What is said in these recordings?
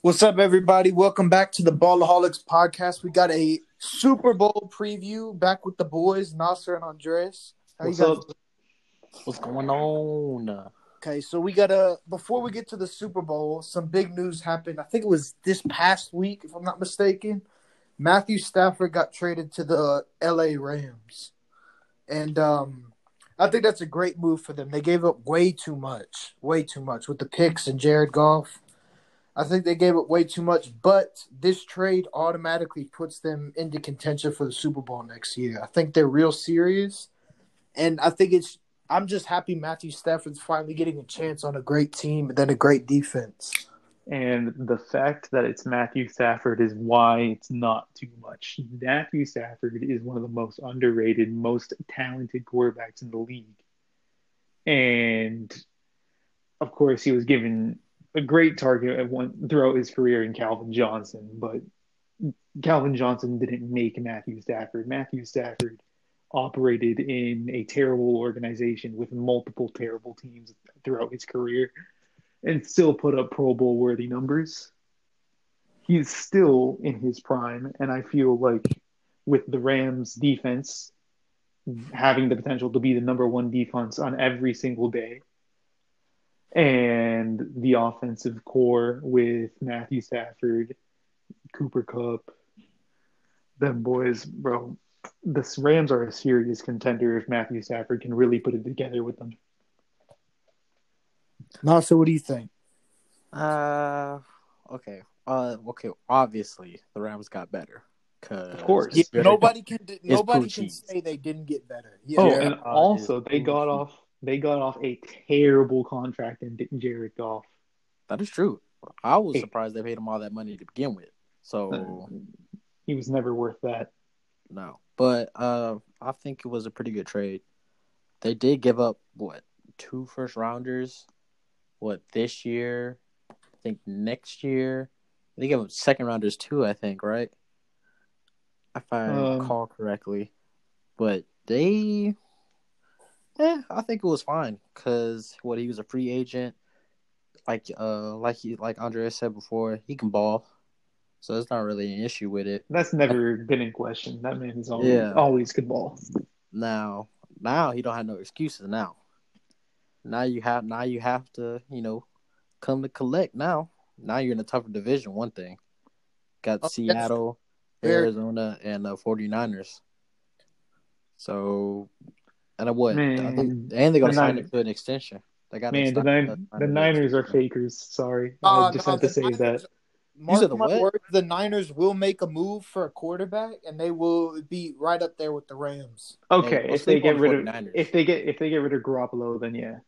What's up, everybody? Welcome back to the Ballaholics podcast. We got a Super Bowl preview back with the boys, Nasser and Andres. How What's you guys? up? What's going on? Okay, so we got a before we get to the Super Bowl, some big news happened. I think it was this past week, if I'm not mistaken. Matthew Stafford got traded to the LA Rams. And um I think that's a great move for them. They gave up way too much, way too much with the picks and Jared Goff. I think they gave up way too much, but this trade automatically puts them into contention for the Super Bowl next year. I think they're real serious, and I think it's. I'm just happy Matthew Stafford's finally getting a chance on a great team and then a great defense. And the fact that it's Matthew Stafford is why it's not too much. Matthew Stafford is one of the most underrated, most talented quarterbacks in the league. And of course, he was given a great target at one throughout his career in Calvin Johnson, but Calvin Johnson didn't make Matthew Stafford. Matthew Stafford operated in a terrible organization with multiple terrible teams throughout his career and still put up Pro Bowl worthy numbers. He's still in his prime, and I feel like with the Rams defense having the potential to be the number one defense on every single day, and the offensive core with Matthew Stafford, Cooper Kupp, them boys, bro. The Rams are a serious contender if Matthew Stafford can really put it together with them. Now, so what do you think? Uh, okay. Uh, okay. Obviously, the Rams got better. Cause Of course. Yeah, nobody can nobody Pooh can say they didn't get better. Yeah. Oh, and Goff also they got bullshit. off they got off a terrible contract and didn't Jared Goff. That is true. I was Hey. surprised they paid him all that money to begin with. So He was never worth that. no, but uh, I think it was a pretty good trade. They did give up what two first rounders. What this year? I think next year they gave up second rounders too. I think right, if I Um, recall correctly. But they, yeah, I think it was fine because what he was a free agent. Like uh, like he like Andrea said before, he can ball, so it's not really an issue with it. That's never been in question. That man is always Yeah. always good ball. Now, now he don't have no excuses. Now, now you have now you have to you know come to collect. Now, now you're in a tougher division. One thing, got Oh, Seattle. Arizona, and the 49ers. So, and what? I think, Man, and they got the to sign Niners- him to an extension. They got Man, the, nine, the Niners are fakers. Sorry, Uh, I just no, had to say Niners- that. Mark said the my what? words, the Niners will make a move for a quarterback, and they will be right up there with the Rams. Okay, if they get rid of 49ers. if they get if they get rid of Garoppolo, then yeah.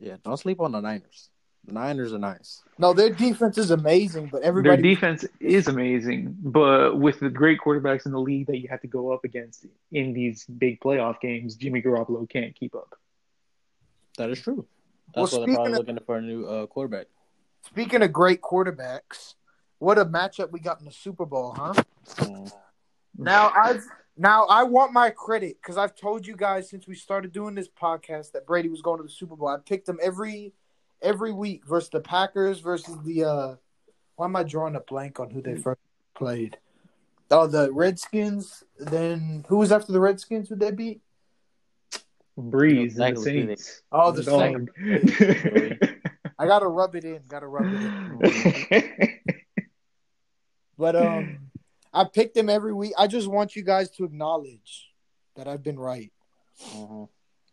Yeah, don't sleep on the Niners. The Niners are nice. No, their defense is amazing, but everybody Their defense is amazing, but with the great quarterbacks in the league that you have to go up against in these big playoff games, Jimmy Garoppolo can't keep up. That is true. Well, That's why they're speaking probably of- looking for a new uh, quarterback. Speaking of great quarterbacks, what a matchup we got in the Super Bowl, huh? Mm. Now I've now I want my credit because I've told you guys since we started doing this podcast that Brady was going to the Super Bowl. I picked him every every week versus the Packers versus the uh why am I drawing a blank on who they first played? Oh, the Redskins. Then who was after the Redskins? Would they beat? Brees and the Saints. Oh, the Dog. I gotta rub it in. Gotta rub it in. But um, I picked them every week. I just want you guys to acknowledge that I've been right. Mhm.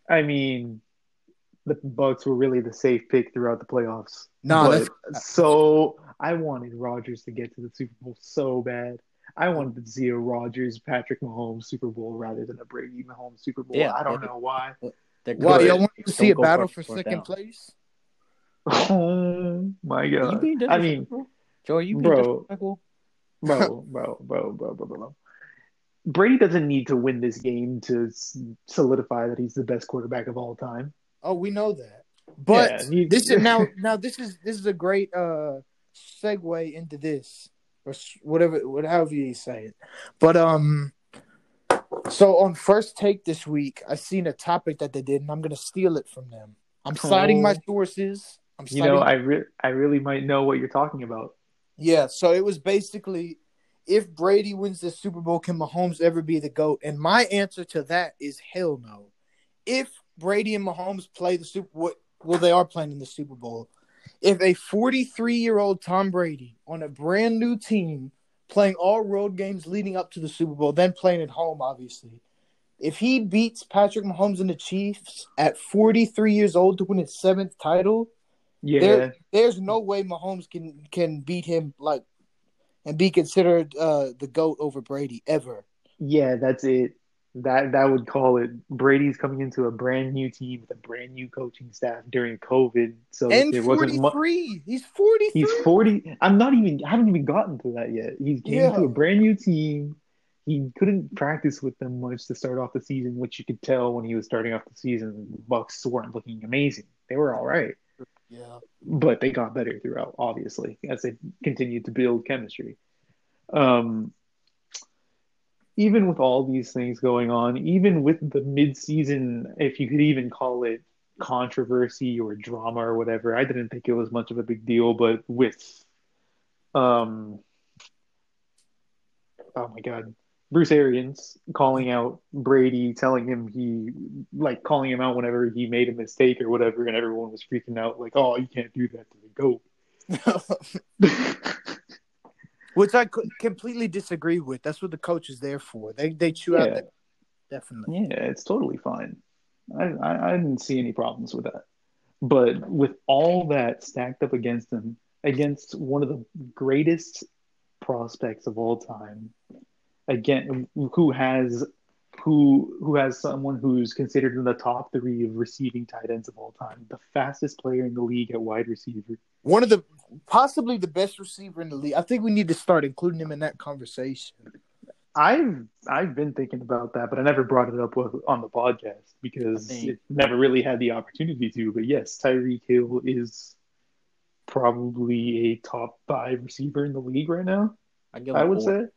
I mean, the Bucs were really the safe pick throughout the playoffs. No, But- that's so I wanted Rodgers to get to the Super Bowl so bad. I wanted to see a Rodgers Patrick Mahomes Super Bowl rather than a Brady Mahomes Super Bowl. Yeah, I don't know why. Why good. y'all want to see a battle it for second down. place? Oh my Are you god! being I mean. Joe, you being bro. bro, bro, bro, bro, bro, bro. Brady doesn't need to win this game to solidify that he's the best quarterback of all time. Oh, we know that. But Yeah, you- this is now now this is this is a great uh segue into this or whatever whatever you say it. But um so on first take this week, I seen a topic that they did and I'm going to steal it from them. I'm citing my Oh. sources. I'm You know, I re- I really might know what you're talking about. Yeah, so it was basically if Brady wins the Super Bowl, can Mahomes ever be the GOAT? And my answer to that is hell no. If Brady and Mahomes play the Super Bowl, well, they are playing in the Super Bowl. If a 43 year old Tom Brady on a brand new team playing all road games leading up to the Super Bowl, then playing at home, obviously, if he beats Patrick Mahomes and the Chiefs at 43 years old to win his seventh title, Yeah, there, there's no way Mahomes can can beat him like and be considered uh, the goat over Brady ever. yeah, that's it. That that would call it. Brady's coming into a brand new team with a brand new coaching staff during COVID, so And there wasn't much. 43, he's 43. He's 40. I'm not even, I haven't even gotten to that yet. He came Yeah. to a brand new team. He couldn't practice with them much to start off the season, which you could tell when he was starting off the season. The Bucs weren't looking amazing. They were all right, Yeah, but they got better throughout, obviously, as they continued to build chemistry. Um, even with all these things going on, even with the mid-season, if you could even call it controversy or drama or whatever, I didn't think it was much of a big deal. But with, um, oh my God, Bruce Arians calling out Brady, telling him he like calling him out whenever he made a mistake or whatever, and everyone was freaking out like, "Oh, you can't do that to the goat." which I completely disagree with. That's what the coach is there for. They they chew out Yeah. definitely. Yeah, it's totally fine. I, I, I didn't see any problems with that. But with all that stacked up against him, against one of the greatest prospects of all time, again, who has who who has someone who's considered in the top three of receiving tight ends of all time, the fastest player in the league at wide receiver. One of the possibly the best receiver in the league. I think we need to start including him in that conversation. I've I've been thinking about that, but I never brought it up with, on the podcast because think- it never really had the opportunity to. But yes, Tyreek Hill is probably a top five receiver in the league right now. I I would four. say.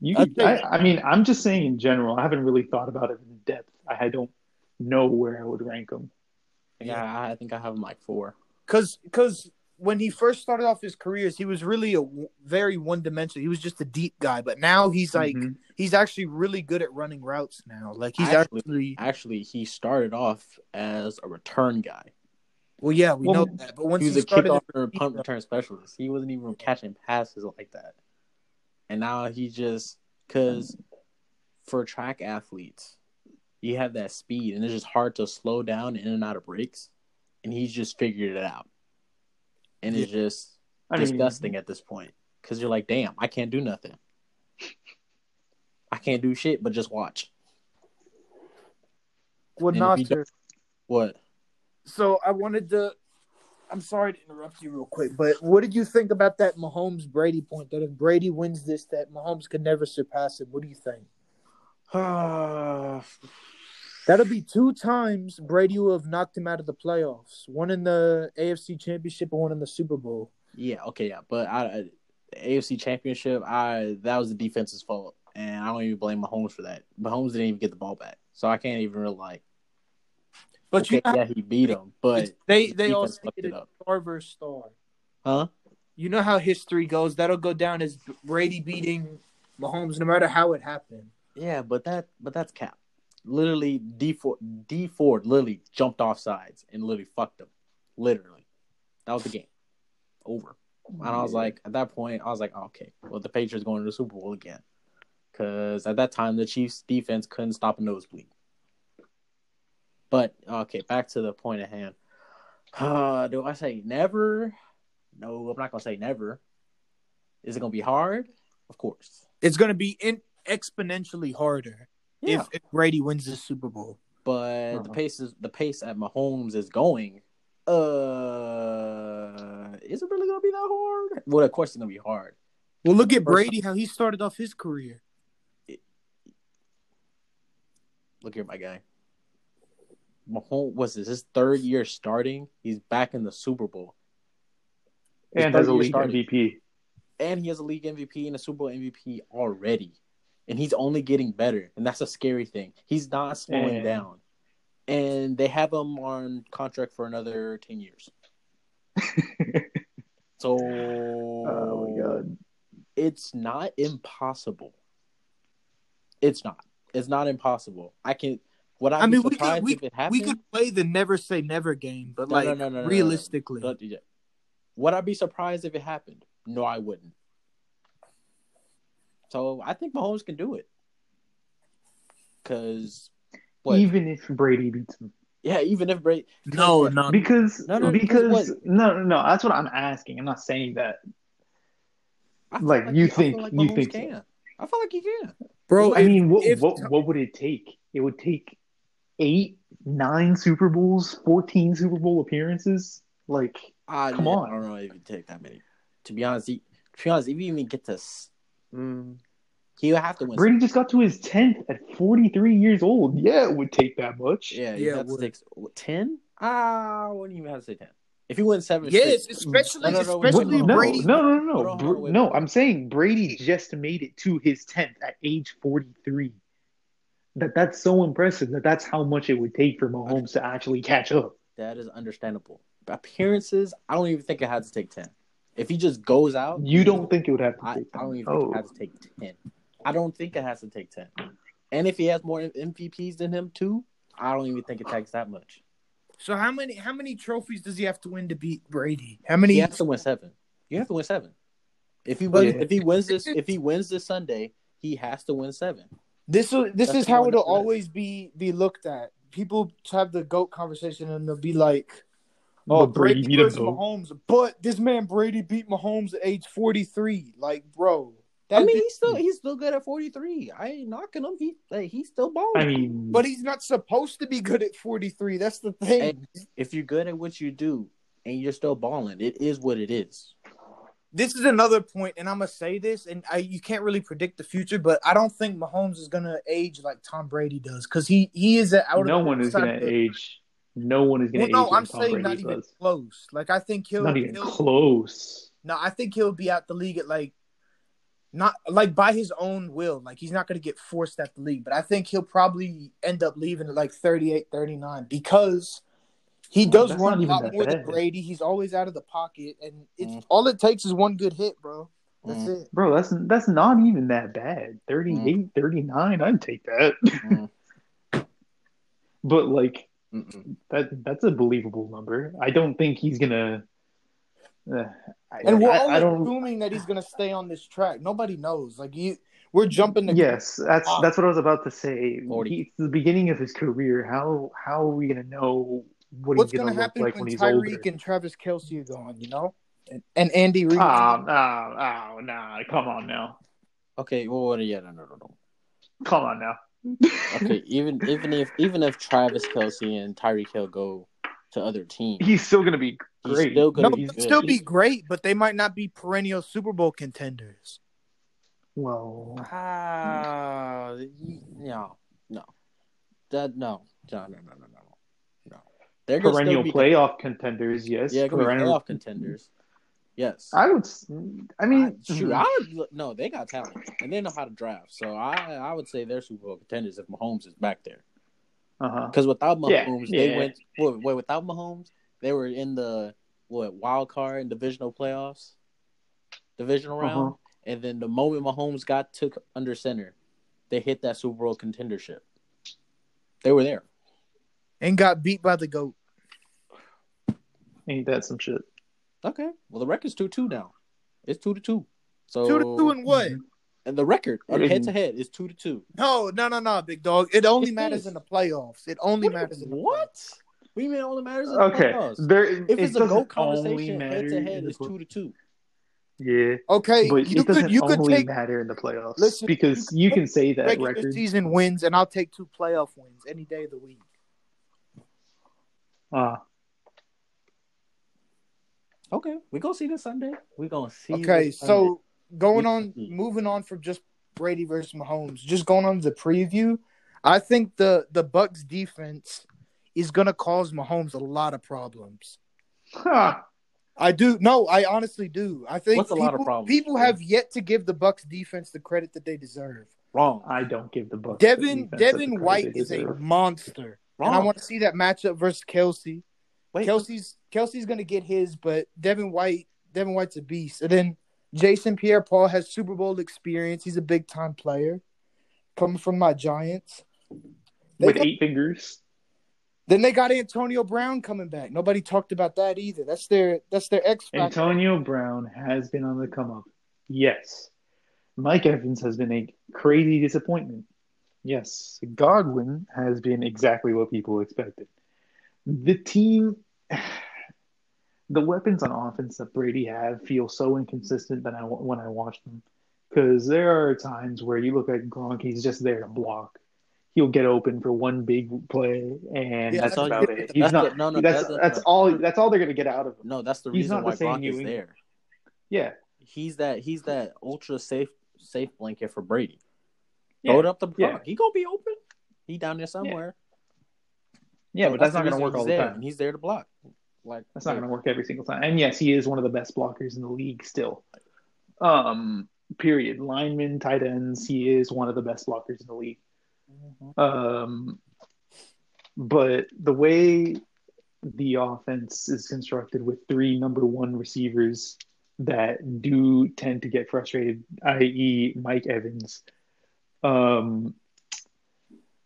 You, I'd could, I, I mean, I'm just saying in general. I haven't really thought about it in depth. I don't know where I would rank him. Yeah, I, I think I have him like four. Cause, cause when he first started off his careers, he was really a w- very one dimensional. He was just a deep guy, but now he's like Mhm. he's actually really good at running routes now. Like he's Actually- actually, Actually, he started off as a return guy. well, yeah, we Well, know that. But once He he, was a started, kickoff or punt return specialist. He wasn't even catching passes like that. And now he just because for track athletes, you have that speed, and it's just hard to slow down in and out of breaks. And he's just figured it out, and it's just I mean, disgusting at this point because you're like, damn, I can't do nothing. I can't do shit, but just watch. and not What? So I wanted to. I'm sorry to interrupt you real quick, but what did you think about that Mahomes Brady point? That if Brady wins this, that Mahomes could never surpass him. What do you think? That'll be two times Brady will have knocked him out of the playoffs. One in the AFC Championship and one in the Super Bowl. Yeah, okay, yeah, but I, I the AFC Championship, I that was the defense's fault, and I don't even blame Mahomes for that. Mahomes didn't even get the ball back, so I can't even really like. But okay, you know, yeah, he beat him, but they they all it star versus star. huh? You know how history goes. That'll go down as Brady beating Mahomes, no matter how it happened. Yeah, but that but that's cap. Literally, Dee Ford Dee Ford literally jumped off sides and literally fucked him. Literally, that was the game over. And I was like, at that point, I was like, oh, okay, well, the Patriots going to the Super Bowl again, because at that time the Chiefs defense couldn't stop a nosebleed. But okay, back to the point at hand. Uh, do I say never? No, I'm not gonna say never. Is it gonna be hard? Of course. It's going to be in exponentially harder Yeah. if, if Brady wins the Super Bowl. but the Uh-huh. pace is the pace at Mahomes is going. Uh, is it really gonna be that hard? Well, of course it's gonna be hard. Well, look at First- Brady, how he started off his career. Look here, my guy. Mahomes was this his third year starting. He's back in the Super Bowl, His and has a league starting. MVP. and he has a league MVP and a Super Bowl MVP already, and he's only getting better, and that's a scary thing. He's not slowing And- down, and they have him on contract for another ten years. So Oh my god. it's not impossible. It's not. It's not impossible. I can. Would I, I mean, we could we, if it happened? we could play the never say never game, but No, like no, no, no, no, no. realistically, Don't do that. Would I be surprised if it happened? No, I wouldn't. So I think Mahomes can do it. Cause what? Even if Brady beats him. yeah, even if Brady. no, no, Because No, no, because because no no no that's what I'm asking. I'm not saying that. I feel Like, you he- think- like you Mahomes think so. can. I feel like he can. bro. I if- mean, what, if- what what would it take? It would take eight, nine Super Bowls, fourteen Super Bowl appearances. Like, I, Come on. I don't know if you take that many. To be honest, he, to be honest, if you even get to, mm, he would have to win. Brady just got to his tenth at forty three years old. Yeah, it would take that much. Yeah, Yeah, you it have to would. take ten. Ah, I wouldn't even have to say ten. If he wins seven, yes, straight- especially No, no, no, especially no, Brady. no, no, no, no. Br- no. I'm saying Brady just made it to his tenth at age forty three. That that's so impressive. That that's how much it would take for Mahomes to actually catch up. that is understandable. Appearances, I don't even think it had to take ten. If he just goes out, You don't think it would have to I, take? I don't even oh. think it has to take ten. I don't think it has to take ten. And if he has more MVPs than him too, I don't even think it takes that much. So how many how many trophies does he have to win to beat Brady? How many? He has to win seven. You have to win seven. If he But- wins, if he wins this, if he wins this Sunday, he has to win seven. This will- this That's is how it'll always be be looked at. People have the goat conversation and they'll be like, "Oh, But Brady Brady, beat him, versus though. Mahomes," but this man Brady beat Mahomes at age forty three. Like, bro, that I mean, he's still he's still good at forty three. I ain't knocking him. He like, he's still balling. I mean, but he's not supposed to be good at forty three. That's the thing. if you're good at what you do and you're still balling, it is what it is. This is another point, and I'm gonna say this, and I, you can't really predict the future, but I don't think Mahomes is gonna age like Tom Brady does because he he is a out no one is going to outside the- age. No one is going to no, age. I'm Tom saying Brady not even close. Like I think he'll Not even he'll- close. No, I think he'll be at the league at like not like by his own will. Like he's not going to get forced at the league, but I think he'll probably end up leaving at like 38, 39 because he Well, does that's run not a even lot that more than. Brady. He's always out of the pocket, and it's Mm. all it takes is one good hit, bro. That's Mm. it. Bro, that's that's not even that bad. 38, 39, I'd take that. Mm. but like Mm-mm. that that's a believable number. I don't think he's gonna uh, I, And we're I, all I don't assuming that he's going to stay on this track. Nobody knows. Like you, we're jumping. The Yes, that's Ah. that's what I was about to say. He, it's the beginning of his career. How how are we gonna know what What's going gonna happen like when when? Tyreek and Travis Kelce are gone? You know, and, and Andy Reid. Ah, ah, ah, nah, come on now, Okay, well, what- yeah, no, no, no, no. come on now. Okay, even even if even if Travis Kelce and Tyreek Hill go to other teams, he's still gonna be he's great. still no, gonna be they'll good. still be great, but they might not be perennial Super Bowl contenders. well, Ah, no, no, that no, no, no, no, no, no, no. They're perennial be, playoff contenders. Yes, Yeah, perennial. playoff contenders. Yes. I would. I mean, shoot, I would no. They got talent and they know how to draft. So I, I would say they're Super Bowl contenders if Mahomes is back there. uh-huh. Because without Yeah, Mahomes, they yeah. went. Wait, wait, without Mahomes, they were in the what wild card and divisional playoffs, divisional round, Uh-huh. and then the moment Mahomes got took under center, they hit that Super Bowl contendership. They were there. And got beat by the GOAT. Ain't that some shit? Okay. Well, the record's two two now. It's two to two. So Two to two and what? and the record head to head is two to two. No, no, no, no, big dog. It only It matters is. in the playoffs. It only What? matters in the What? playoffs. What do you mean it only matters in the Okay, playoffs? there. If it it's a GOAT conversation, head to head is two to two. Yeah, Okay, but you it doesn't could you could only take matter in the playoffs Listen, because you you can say that regular record. season wins, and I'll take two playoff wins any day of the week. Uh, Okay, we gonna see this Sunday. We gonna see. Okay, this Sunday. so going on, moving on from just Brady versus Mahomes, just going on to the preview. I think the the Bucs defense is gonna cause Mahomes a lot of problems. huh. I do. No, I honestly do. I think What's a people, lot of problems? people have yet to give the Bucs defense the credit that they deserve. wrong, I don't give the Bucs. Devin the Devin White is a monster, wrong. and I want to see that matchup versus Kelce. Wait, Kelce's Kelce's gonna get his, but Devin White Devin White's a beast. And then Jason Pierre-Paul has Super Bowl experience. He's a big time player, coming from my Giants. They with got- eight fingers. then they got Antonio Brown coming back. Nobody talked about that either. That's their that's their X factor. Antonio Brown has been on the come up. Yes. Mike Evans has been a crazy disappointment. Yes. Godwin has been exactly what people expected. The team, the weapons on offense that Brady have feel so inconsistent that I, when I watch them. Because there are times where you look at Gronk, he's just there to block. He'll get open for one big play, and Yeah, that's that's about it. He's that's not. no, no, that's that's- that's all. That's all they're gonna get out of him. No, that's the reason why the Gronk is there. Yeah, He's that he's that ultra safe safe blanket for Brady. Yeah. It up the Yeah. block. He gonna be open. He down there somewhere. Yeah, So but that's not going to work all the time. He's there to block. Like That's not going to work every single time. And yes, he is one of the best blockers in the league still. Um, period. Linemen, tight ends, he is one of the best blockers in the league. Mhm. Um, but the way the offense is constructed with three number one receivers that do tend to get frustrated, i.e., Mike Evans. Um,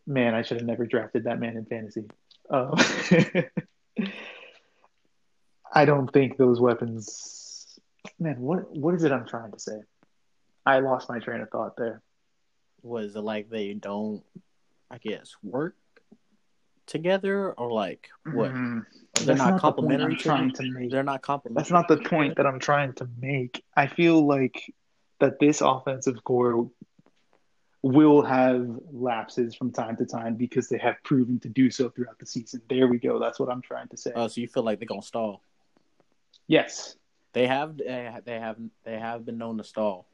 man, I should have never drafted that man in fantasy. Um, I don't think those weapons. Man, what what is it I'm trying to say? I lost my train of thought there. Was it like they don't, I guess, work together, or like what? Mm, They're not, the point complimentary. I'm trying to make. They're not complimentary. That's not the point that I'm trying to make. I feel like that this offensive core will have lapses from time to time because they have proven to do so throughout the season. There we go. That's what I'm trying to say. Oh, so you feel like they're gonna stall? yes, They have, they have, they have, they have been known to stall.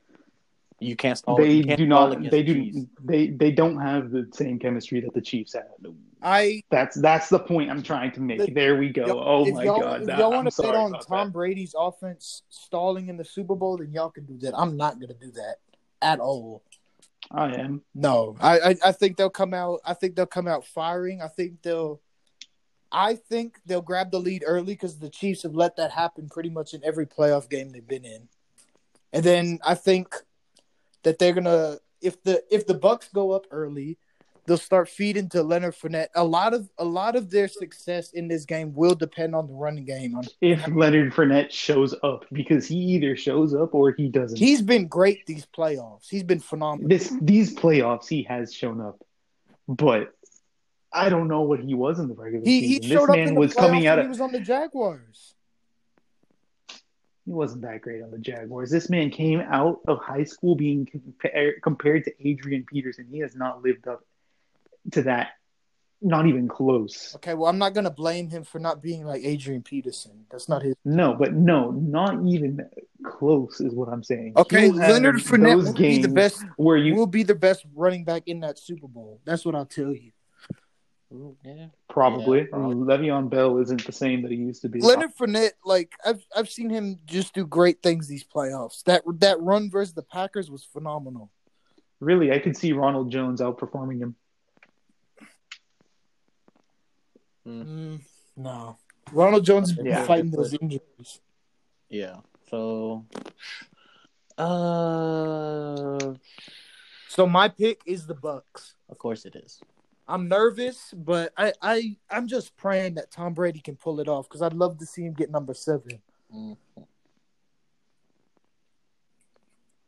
You can't stall. they can't do stall not. They the do. Chiefs. They they don't have the same chemistry that the Chiefs have. I That's that's the point I'm trying to make. The- there we go. y'all- oh my y'all, god. If that- y'all I'm want to bet on Tom that. Brady's offense stalling in the Super Bowl, then y'all can do that. I'm not gonna do that at all. I am. No, I, I I think they'll come out. I think they'll come out firing. I think they'll. I think they'll grab the lead early because the Chiefs have let that happen pretty much in every playoff game they've been in, and then I think that they're gonna if the if the Bucs go up early, they'll start feeding to Leonard Fournette. A lot of a lot of their success in this game will depend on the running game. If Leonard Fournette shows up, because he either shows up or he doesn't. he's been great these playoffs. He's been phenomenal. this these playoffs he has shown up, but I don't know what he was in the regular He he season. showed this up man was coming out of he was on the Jaguars. he wasn't that great on the Jaguars. This man came out of high school being compar- compared to Adrian Peterson. He has not lived up to that, not even close. Okay, well, I'm not gonna blame him for not being like Adrian Peterson. That's not his. No, but no, not even close is what I'm saying. Okay, Leonard Fournette will be the best. where you Will be the best running back in that Super Bowl. That's what I'll tell you. Ooh, yeah. probably. Yeah, probably. Le'Veon Bell isn't the same that he used to be. Leonard Fournette, like I've I've seen him just do great things these playoffs. That that run versus the Packers was phenomenal. Really, I could see Ronald Jones outperforming him. Mm, no, Ronald Jones has Yeah. fighting those injuries. Yeah. So, uh, So my pick is the Bucs. of course it is. I'm nervous, but I I I'm just praying that Tom Brady can pull it off because I'd love to see him get number seven. Mhm.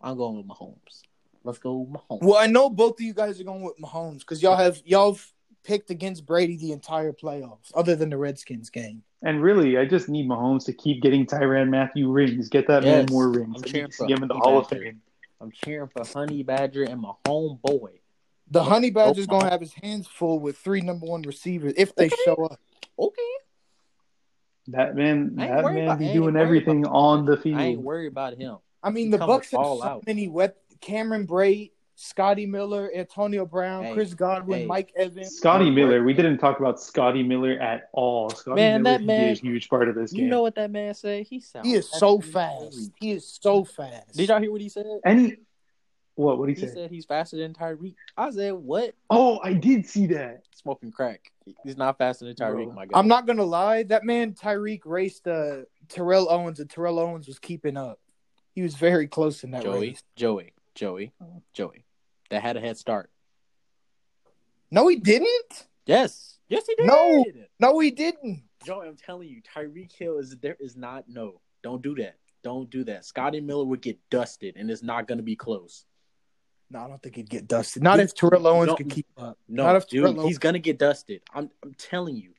I'm going with Mahomes. Let's go Mahomes. Well, I know both of you guys are going with Mahomes because y'all have y'all have picked against Brady the entire playoffs, other than the Redskins game. And really, I just need Mahomes to keep getting Tyrann Mathieu rings. Get that man more rings. I'm cheering for see him the Honey Hall of Badger. Fame. I'm cheering for Honey Badger and my homeboy. The Honey Badger's Mahomes. gonna have his hands full with three number one receivers if they Okay. show up. Okay. That man, that man about- be doing everything on the field. I ain't worried about him. I mean, He the coming Bucs have all so out. many wep- Cameron Brate, Scotty Miller, Antonio Brown, Hey, Chris Godwin, hey. Mike Evans. Scotty Miller, we didn't talk about Scotty Miller at all. Scotty Man, Miller that man- be a huge part of this You game. You know what that man said? He sounds. He is so fast. crazy. He is so fast. Did y'all hear what he said? Any what? What he, He say? He said he's faster than Tyreek. I said, what? Oh, I did see that. Smoking crack. He's not faster than Tyreek, Bro. my guy. I'm not gonna lie. That man Tyreek raced uh, Terrell Owens, and Terrell Owens was keeping up. He was very close in that Joey, race. Joey, Joey, Joey. That had a head start. No, he didn't. Yes, yes, he did. No. No, he didn't. Joey, I'm telling you, Tyreek Hill is there is not no. Don't do that. Don't do that. Scotty Miller would get dusted, and it's not going to be close. No, I don't think he'd get dusted. Not if Terrell Owens No. could keep up. No, Not if dude, Terrell he's gonna get dusted. I'm, I'm telling you,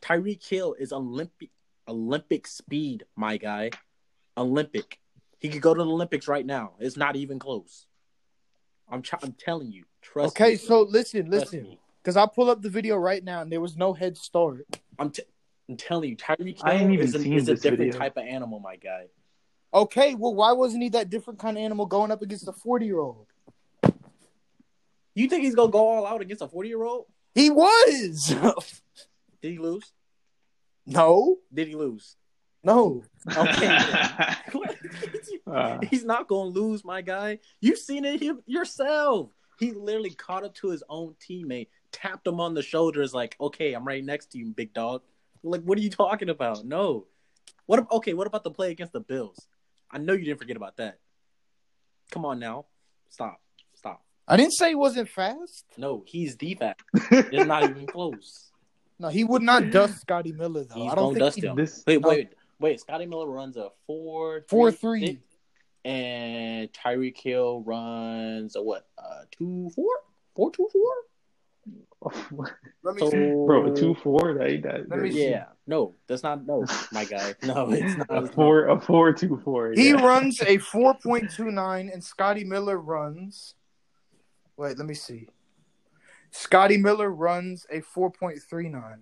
Tyreek Hill is Olympic, Olympic speed, my guy. Olympic. He could go to the Olympics right now. It's not even close. I'm, try- I'm telling you. Trust Okay, me. so listen, Trust listen, because I'll pull up the video right now, and there was no head start. I'm, t- I'm telling you, Tyreek I ain't Hill even is, a, seen is a different video. type of animal, my guy. Okay, well, why wasn't he that different kind of animal going up against a forty-year-old? You think he's gonna go all out against a 40 year old? He was. Did he lose? no, Did he lose? no. Okay. Uh, He's not gonna lose, my guy. You've seen it him yourself. He literally caught up to his own teammate, tapped him on the shoulders, like, "Okay, I'm right next to you, big dog." Like, what are you talking about? No. What? Okay, what about the play against the Bills? I know you didn't forget about that. Come on now, stop, stop. I didn't say he wasn't fast. No, he's the fat. It's not even close. No, he would not dust Scotty Miller though. He's I don't gonna think dust he- him. this Wait, No. wait, wait. Scotty Miller runs a four, Four, three, three. six, and Tyreek Hill runs a what? Uh, two, four, four, two, four. Let me So, see. bro, a two four. That, that Let me see. Yeah, no, that's not no, my guy. No, it's not. a four, a four two four. He yeah. runs a 4.29 and Scotty Miller runs. Wait, let me see. Scotty Miller runs a 4.39.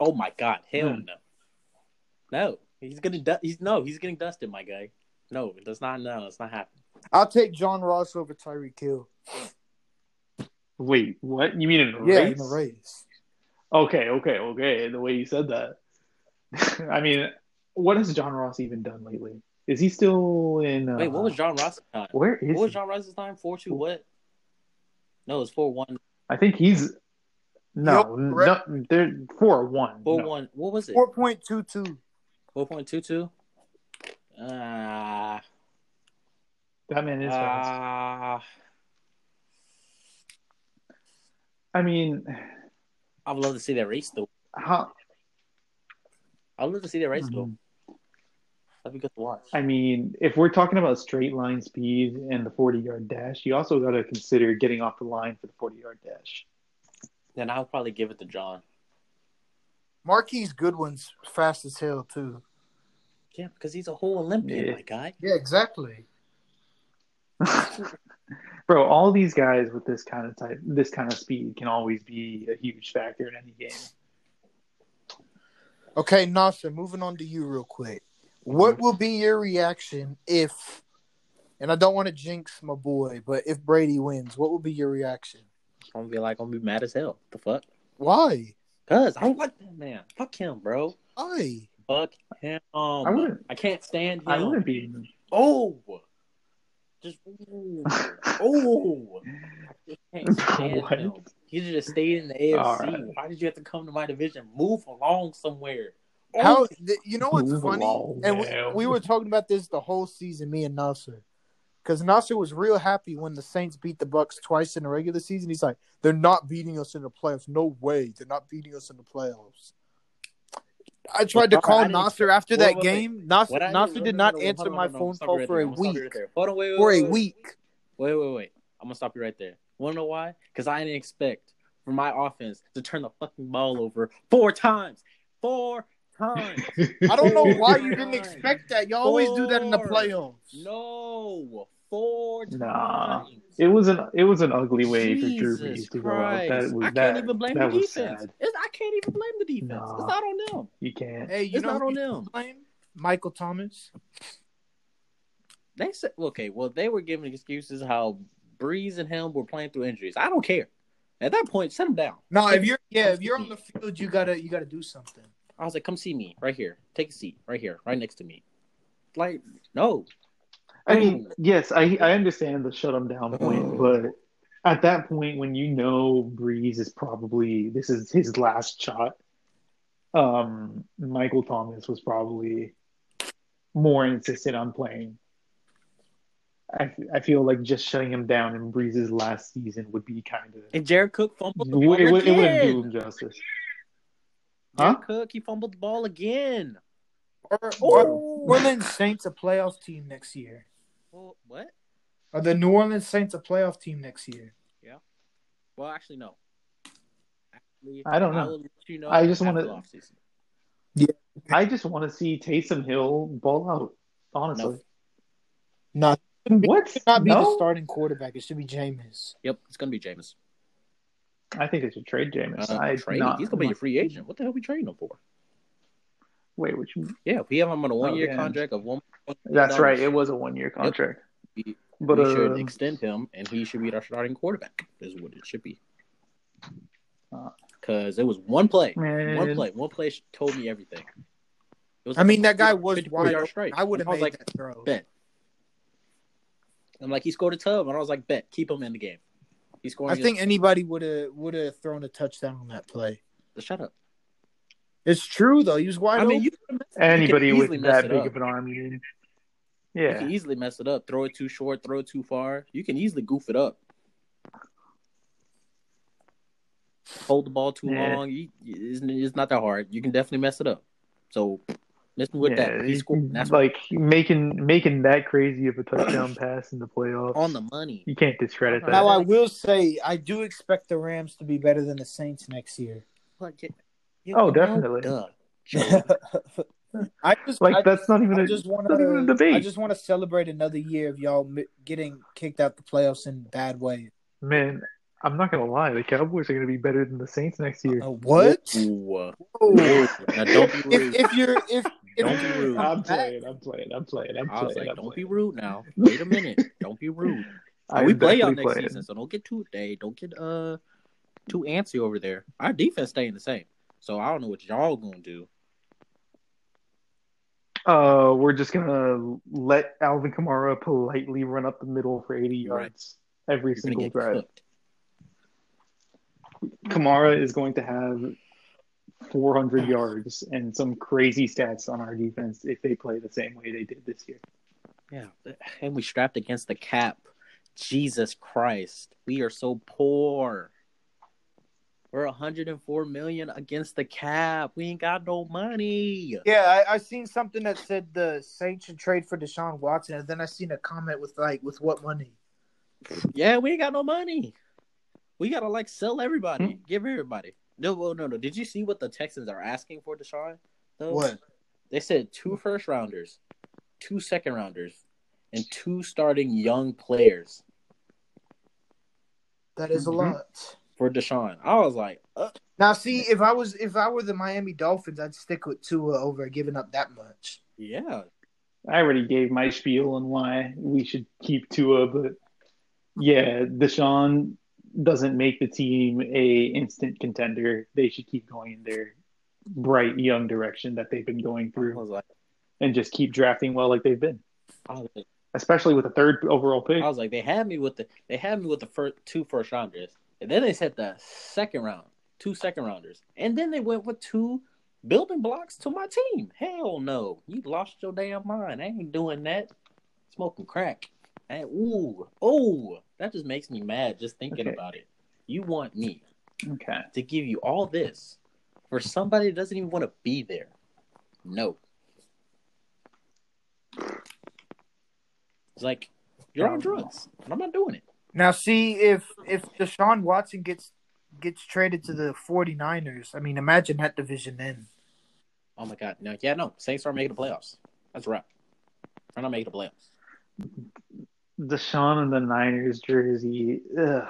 Oh my god, hell Hmm. no, no. He's gonna. Du- he's no. He's getting dusted, my guy. No, that's not. No, it's not happening. I'll take John Ross over Tyreek Hill. Wait, what? You mean in a Yeah, race? in the race. Okay, okay, okay. The way you said that. I mean, what has John Ross even done lately? Is he still in? Uh, Wait, what was John Ross's time? Where is What was? John Ross's time? Four two what? No, it's four one. I think he's. No, Yup, no, correct. they're four one. Four no. one. What was it? 4.22. Four point two two. Ah. That man is fast. Ah. I mean, I would love to see that race though. how? I would love to see that race though. Mhm. That'd be good to watch. I mean, if we're talking about straight line speed and the forty yard dash, you also got to consider getting off the line for the forty yard dash. Then I'll probably give it to John. Marquise Goodwin's fast as hell, too. Yeah, because he's a whole Olympian, Yeah. my guy. Yeah, exactly. Bro, all these guys with this kind of type, this kind of speed can always be a huge factor in any game. Okay, Nasser, moving on to you real quick. What will be your reaction if, and I don't want to jinx my boy, but if Brady wins, what will be your reaction? I'm gonna be like, I'm gonna be mad as hell. The fuck? Why? Cause I don't like that man. Fuck him, bro. Why? Fuck him. I wouldn't. I can't stand him. I wouldn't be. Oh, just ooh. oh. I can't stand What? him. He should have stayed in the AFC. All right. Why did you have to come to my division? Move along somewhere. How? Oh, th- You know what's Move funny? along, and we, we were talking about this the whole season, me and Nasser, because Nasser was real happy when the Saints beat the Bucs twice in the regular season. He's like, "They're not beating us in the playoffs. No way, they're not beating us in the playoffs." I tried to call Nasser after that game. Nasser, Nasser did not no, no, answer my phone call for a I'm stop you week. Hold on, wait, For a week. Wait, wait, wait. I'm gonna stop you right there. Wanna know why? Because I didn't expect for my offense to turn the fucking ball over four times. Four times. I don't know why you didn't expect that. You always do that in the playoffs. No, four Nah. It was an it was an ugly way for Drew Brees to go out. That was I can't that, even blame the defense. It's, I can't even blame the defense. Nah. It's not on them. You can't. Hey, you It's know not who on you them. blame? Michael Thomas. They said okay. Well, they were giving excuses how Brees and him were playing through injuries. I don't care. At that point, set them down. No, if you're yeah, if you're on the field, you gotta you gotta do something. I was like, come see me right here. Take a seat right here, right next to me. Like, no. I mean, yes, I I understand the shut him down point, but at that point when you know Brees is probably this is his last shot, um, Michael Thomas was probably more insistent on playing. I, I feel like just shutting him down in Brees's last season would be kind of And Jared Cook fumbled it, the ball would- it, would- it wouldn't do again. him justice. Jared Huh? Cook, he fumbled the ball again. Are, Oh. are New Saints a playoff team next year? Well, what? Are the New Orleans Saints a playoff team next year? Yeah. Well, actually, no. Actually, I don't know. you know I just wanna- the offseason. I just want to see Taysom Hill ball out. Honestly, No, it shouldn't be, what? it should not be no? the starting quarterback. It should be Jameis. Yep, it's gonna be Jameis. I think they should trade Jameis. Uh, I trade. not, He's gonna be a free agent. What the hell are we trading him for? Wait, which Yeah, we have him on a one year yeah. contract of one. That's right. It was a one year contract. We, But we uh, should extend him, and he should be our starting quarterback. Is what it should be. Uh, Because it was one play, man, one play, one play told me everything. It was I mean, that guy was wide yard open. I would have I made like, that throw. bet. I'm like, he scored a tub, and I was like, bet, keep him in the game. He's scoring. I think anybody would have would have thrown a touchdown on that play. Shut up. It's true though. He was wide I mean, open. you can mess- anybody you with that big up. of an arm, you mean? Yeah, You can easily mess it up. Throw it too short, throw it too far. You can easily goof it up. Hold the ball too Yeah. long. You, it's, it's not that hard. You can definitely mess it up. So, messing with yeah, that, he he- scored. That's like making making that crazy of a touchdown pass in the playoffs. on the money. you can't discredit that. now I will say I do expect the Rams to be better than the Saints next year. Like, yeah, yeah, Oh, definitely. duh, Joe. I just like I, that's not even I a just want not even a to debate. I just want to celebrate another year of y'all mi- getting kicked out the playoffs in bad ways. man. I'm not gonna lie, the Cowboys are gonna be better than the Saints next year. Uh, what? Ooh, uh, Oh. now don't be rude. if, if you're if if Don't be rude. I'm playing, I'm playing, I'm playing, I'm I was playing. like, I'm don't be rude now. Wait a minute. Don't be rude. I'm we play y'all definitely next playing. season, so don't get too they don't get uh too antsy over there. Our defense staying the same, so I don't know what y'all gonna do. Uh, we're just gonna let Alvin Kamara politely run up the middle for 80 yards every You're single drive. cooked. Kamara is going to have 400 yards and some crazy stats on our defense if they play the same way they did this year. Yeah, and we strapped against the cap. Jesus Christ, we are so poor. We're 104 million against the cap. We ain't got no money. Yeah, I, I seen something that said the Saints should trade for Deshaun Watson, and then I seen a comment with like, with what money? Yeah, we ain't got no money. We gotta like sell everybody, Hmm. give everybody. No, well, no, no. Did you see what the Texans are asking for Deshaun? Though? What? They said two first rounders, two second rounders, and two starting young players That is a Mhm. lot. For Deshaun. I was like, uh, Now, see, if I was if I were the Miami Dolphins, I'd stick with Tua over giving up that much. yeah, I already gave my spiel on why we should keep Tua, but yeah, Deshaun doesn't make the team a instant contender. They should keep going in their bright young direction that they've been going I through was like, and just keep drafting well like they've been. I was like, Especially with the third overall pick. I was like, they had me with the they had me with the first two first rounders, and then they said the second round, two second rounders, and then they went with two building blocks to my team. Hell no, you lost your damn mind. I ain't doing that. Smoking crack. And ooh, oh, that just makes me mad just thinking Okay. about it. You want me Okay. to give you all this for somebody that doesn't even want to be there? No. It's like you're on drugs, and I'm not doing it. Now, see if if Deshaun Watson gets gets traded to the 49ers, I mean, imagine that division then. Oh my god, no, yeah, no. Saints aren't making the playoffs. That's right. wrap. They're not making the playoffs. Deshaun and the Niners jersey. Ugh,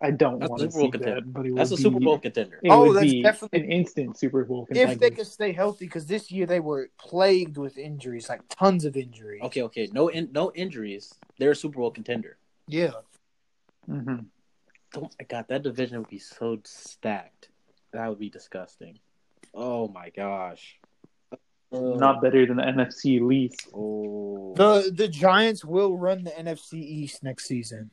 I don't That's want a to Super Bowl see contender. that, but it That's a would Super Bowl contender. It Oh, would that's be definitely- an instant Super Bowl contender. If they could stay healthy, because this year they were plagued with injuries, like tons of injuries. Okay, okay, no, in, no injuries. They're a Super Bowl contender. Yeah. Mhm. Oh my god, that division would be so stacked. That would be disgusting. Oh my gosh. Not better than the NFC least. Oh. The the Giants will run the NFC East next season.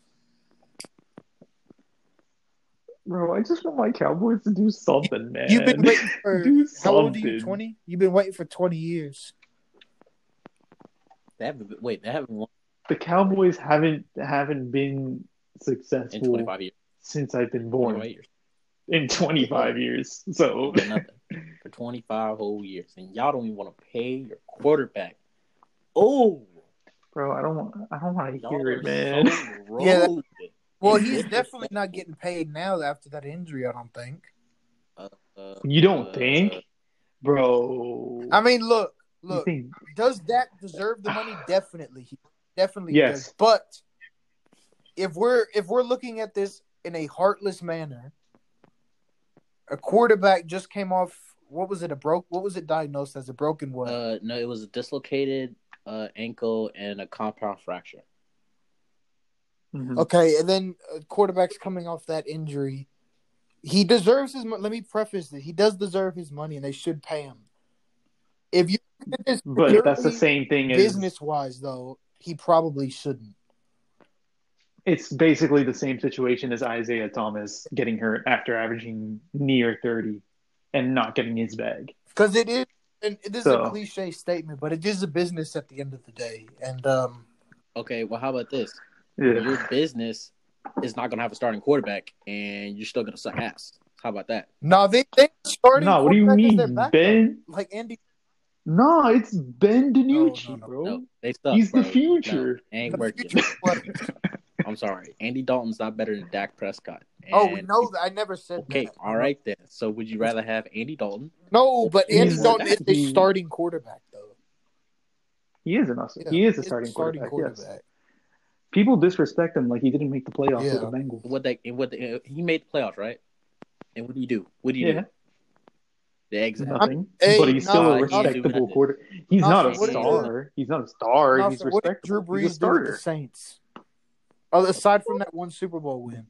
Bro, I just want my Cowboys to do something, man. You've been waiting for do how old are you? Twenty? You've been waiting for twenty years. They haven't. Wait, they haven't won the Cowboys haven't haven't been in successful 25 years. since I've been born 28 years. in 25 years. So For 25 whole years. And y'all don't even want to pay your quarterback. Oh, bro, I don't want I don't want to hear it, man. so Yeah, that- Well, he's definitely not getting paid now after that injury. I don't think. uh, You don't uh, think? Bro. I mean, look, look. Does Dak deserve the money? Definitely, he definitely Yes. does. But if we're if we're looking at this in a heartless manner, a quarterback just came off. What was it? A broke? What was it diagnosed as? A broken what? Uh, no, it was a dislocated uh, ankle and a compound fracture. Mhm. Okay, and then uh, quarterback's coming off that injury. He deserves his. mo- Let me preface it. He does deserve his money, and they should pay him. If you look at this But that's the same thing business wise, though, he probably shouldn't. It's basically the same situation as Isaiah Thomas getting hurt after averaging near 30 and not getting his bag. Because it is, and this is So- a cliche statement, but it is a business at the end of the day. And um, Okay, well, how about this? Yeah. Your business is not going to have a starting quarterback, and you're still going to suck ass. How about that? no, they they starting. No, what do you quarterback is mean. Ben? Like Andy. No, it's Ben DiNucci, No, no, no. bro. No, they suck. He's the future. No, ain't The working. future what? I'm sorry. Andy Dalton's not better than Dak Prescott. Oh, we know that. I never said Okay, that. all right then. So would you rather have Andy Dalton? No, but Andy He's- Dalton is a starting quarterback, though. He is an awesome. Yeah, he is a he's starting, quarterback. Yes. People disrespect him like he didn't make the playoffs Yeah. with the Bengals. What they what they, uh, he made the playoffs, right? And what do you do? What do you Yeah, do? The exact. nothing. Hey, but he's still no, a he didn't do respectable nothing. quarter. He's No, not a so what star. He's not a star. Now, he's so what did respectable. Drew he's a Brees do with the starter. Saints? Oh, aside from that one Super Bowl win,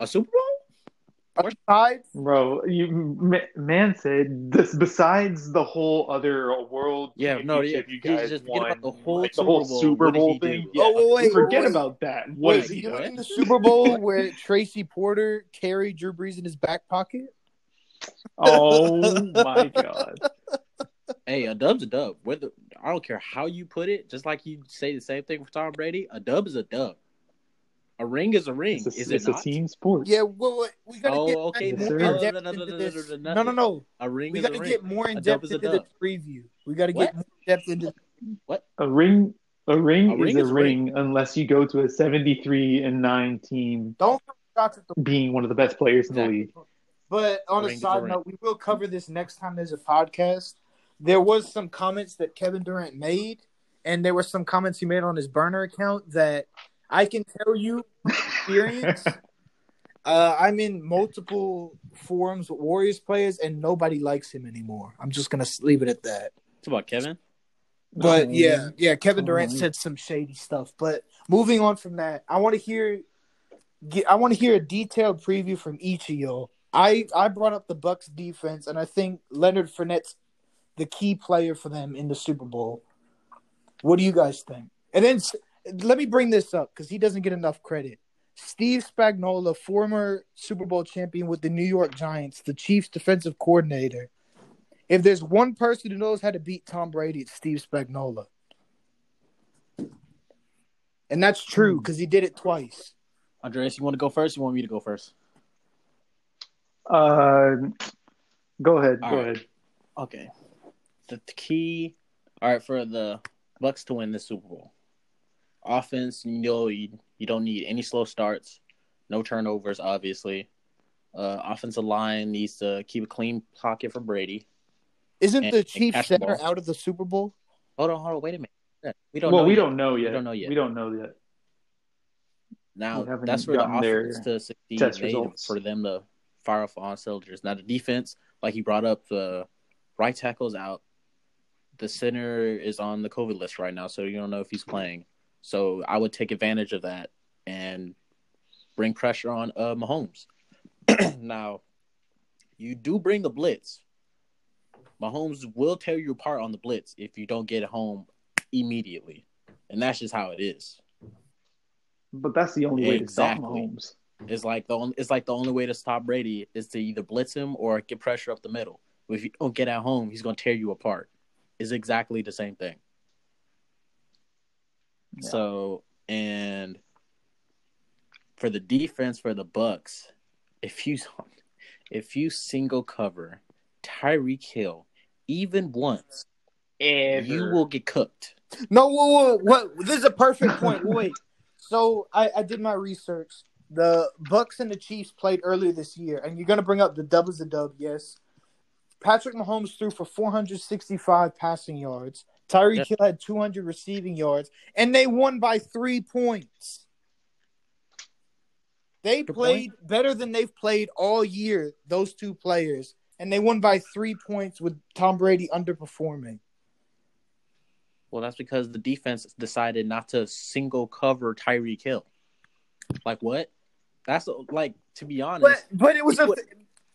A Super Bowl? aside, Bro, you ma- man said this. Besides the whole other world Yeah, no, yeah. championship you guys just forget won, about the whole like the Super whole Bowl. Super What did Bowl thing. Yeah. Oh, wait, wait, forget wait. about that. What What is is he you doing? mean the Super Bowl where Tracy Porter carried Drew Brees in his back pocket? Oh my god! Hey, a dub's a dub. Whether I don't care how you put it, just like you say the same thing for Tom Brady, a dub is a dub. A ring is a ring. It's, a, is it's it a team sport. Yeah, well, wait, we gotta Oh, get okay, more Yes, in depth No, no, no, into this. no, no, No, no, no. A ring We gotta get more in depth dub is a into the preview. We gotta get more depth into. A ring, a ring, A ring is, is a a ring, unless you go to a seventy-three and nine team, Don't throw shots at the. being one of the best players in the league. But on A a ring a side note, we will cover this next time there's a podcast. There was some comments that Kevin Durant made, and there were some comments he made on his burner account that I can tell you experience. uh, I'm in multiple forums with Warriors players, and nobody likes him anymore. I'm just gonna leave it at that. It's about Kevin. But Um, yeah, yeah, Kevin Durant um, said some shady stuff. But moving on from that, I want to hear, get, I want to hear a detailed preview from each of y'all. I I brought up the Bucs defense, and I think Leonard Fournette's the key player for them in the Super Bowl. What do you guys think? And then s- let me bring this up because he doesn't get enough credit. Steve Spagnuolo, former Super Bowl champion with the New York Giants, the Chiefs defensive coordinator. If there's one person who knows how to beat Tom Brady, it's Steve Spagnuolo. And that's true because he did it twice. Andreas, you want to go first? You want me to go first? Uh, go ahead. All go right. ahead. Okay. The, the key, all right, for the Bucs to win the Super Bowl. Offense, you know, you, you don't need any slow starts, no turnovers, obviously. Uh, offensive line needs to keep a clean pocket for Brady. Isn't And- the and Chiefs catch the center out of the Super Bowl? Hold on, hold on, wait a minute. We don't well, know we yet. don't know yet. We don't know yet. We don't know yet. Now that's for the gotten their offense to succeed. test they- results. for them to fire off on cylinders. Now the defense, like he brought up, the right tackle's out. The center is on the COVID list right now, so you don't know if he's playing. So I would take advantage of that and bring pressure on uh, Mahomes. now, you do bring the blitz. Mahomes will tear you apart on the blitz if you don't get it home immediately, and that's just how it is. But that's the only way to stop Mahomes. It's like the only, it's like the only way to stop Brady is to either blitz him or get pressure up the middle. If you don't get at home, he's gonna tear you apart. Is exactly the same thing. Yeah. So And for the defense for the Bucs, if you if you single cover Tyreek Hill even once, Ever. you will get cooked. No, whoa, whoa, what? This is a perfect point. Wait, so I, I did my research. The Bucs and the Chiefs played earlier this year, and you're gonna bring up the dub as a dub, yes. Patrick Mahomes threw for 465 passing yards. Tyreek. Hill had 200 receiving yards, and they won by three points. They Good played better than they've played all year. Those two players, and they won by three points with Tom Brady underperforming. Well, that's because the defense decided not to single cover Tyreek Hill. Like what? That's like to be honest. But but it was a What-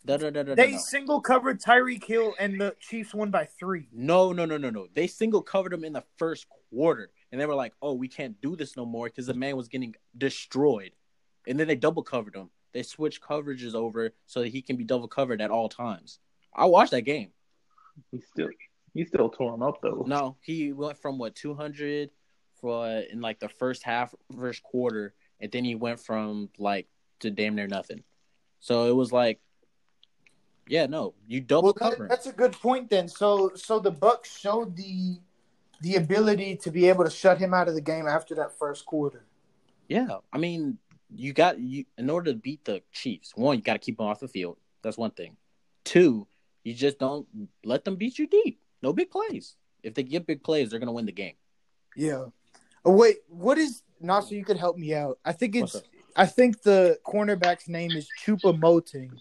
No, no, no, no, no, They no. single covered Tyreek Hill and the Chiefs won by three. No, no, no, no, no. They single covered him in the first quarter, and they were like, "Oh, we can't do this no more" because the man was getting destroyed. And then they double covered him. They switched coverages over so that he can be double covered at all times. I watched that game. He still he still tore him up though. No, he went from what two hundred for in like the first half, first quarter, and then he went from like to damn near nothing. So it was like, yeah, no, you double Well, cover. that, that's a good point then. So so the Bucs showed the the ability to be able to shut him out of the game after that first quarter. Yeah, I mean, you got you in order to beat the Chiefs. One, you got to keep them off the field. That's one thing. Two, you just don't let them beat you deep. No big plays. If they get big plays, they're gonna win the game. Yeah. Oh wait, what is Nasser? You could help me out. I think it's? I think the cornerback's name is Chupa Moting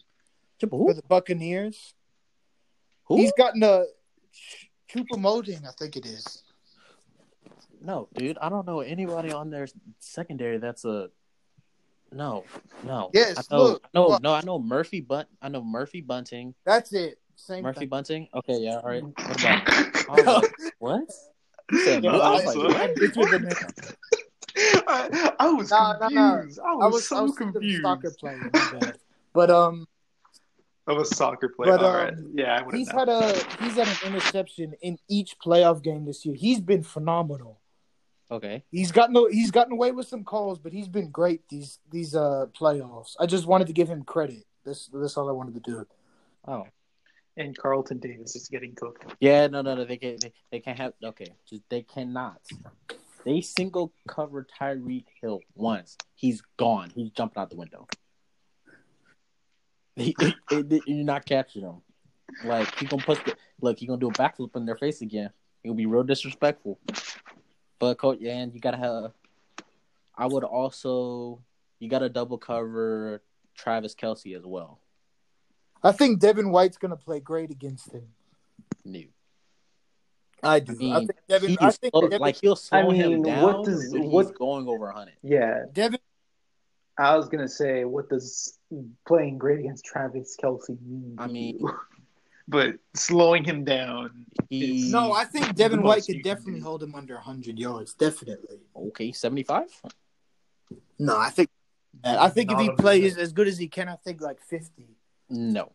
Chippa, for the Buccaneers. Who? He's gotten a Chupa Moting, I think it is. No, dude, I don't know anybody on their secondary that's a. No, no. Yes, I know, look, no, look. no. I know Murphy Bunt. I know Murphy Bunting. That's it. Same Murphy thing. Bunting. Okay, yeah, all right. What about? I was like, what? You said, Yeah, I was I like, saw- what? I bitch with the name. I, I was Nah, nah, nah. confused. I, I was was, so I was confused. soccer player. But um, Of a soccer player. But, All right. um, Yeah, I he's have had a he's had an interception in each playoff game this year. He's been phenomenal. Okay. He's gotten he's gotten away with some calls, but he's been great these these uh playoffs. I just wanted to give him credit. This that's all I wanted to do. Oh. And Carlton Davis is getting cooked. Yeah, no, no, no. They can, they, they can't have. Okay, just they cannot. They single cover Tyreek Hill once. He's gone. He's jumping out the window. He, he- he- you're not catching him. Like he gonna put the look. He gonna do a backflip in their face again. He'll be real disrespectful. But coach, yeah, and you gotta have. I would also. You gotta double cover Travis Kelce as well. I think Devin White's gonna play great against him. New. I do. I mean, I think Devin. He's I think slow- Devin, like he'll slow I him down, what does- but he's what- going over hundred. Yeah, Devin. I was gonna say, what does playing great against Travis Kelce mean? to I mean- you? but slowing him down. He No, I think Devin White could definitely do. hold him under hundred yards. Definitely. okay seventy five. No, I think. I think if he plays as good as he can, I think like fifty. No,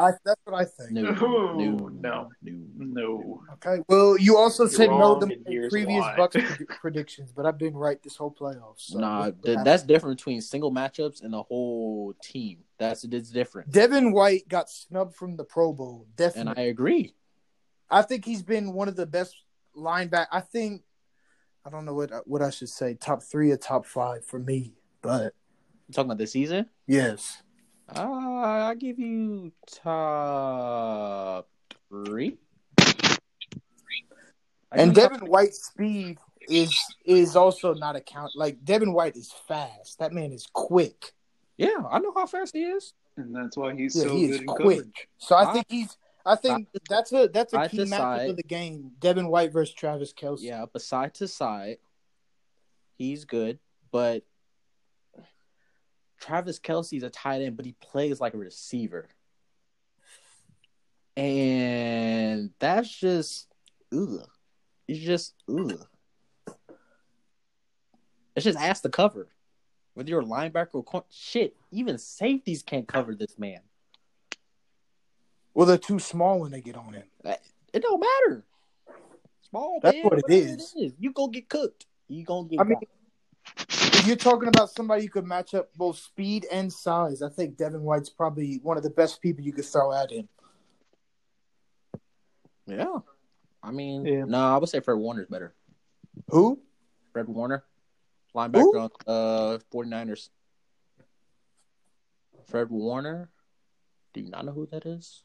I, that's what I think. no, No, no, no. no. No. Okay. Well, you also You're said no wrong, to and my here's previous why. Bucs predictions, but I've been right this whole playoffs. So Nah, th- that's different between single matchups and the whole team. That's it's different, Devin White got snubbed from the Pro Bowl. Definitely, and Definitely, I agree. I, think he's been one of the best lineback. I think I don't know what what I should say. Top three or top five for me, but You talking about this season? yes, Uh, I give you top three. And give you Devin White's speed is is also not a count. Like Devin White is fast. That man is quick. yeah, I know how fast he is. And that's why he's Yeah, so he good is in quick. coverage. So I I- think he's. I think Side to- that's a that's a key to matchup side. of the game. Devin White versus Travis Kelce. Yeah, but side to side, he's good. But Travis Kelce's a tight end, but he plays like a receiver. And that's just ugh. It's just ugh. It's just ask the cover. Whether you're a linebacker or corner, shit, even safeties can't cover this man. Well, they're too small when they get on him. It don't matter. Small, That's big, what it whatever is. You gonna get cooked. You gonna get. I mean, you're talking about somebody you could match up both speed and size, I think Devin White's probably one of the best people you could throw at him. Yeah. I mean, Yeah. no, I would say Fred Warner's better. Who? Fred Warner, linebacker on uh 49ers. Fred Warner. Do you not know who that is?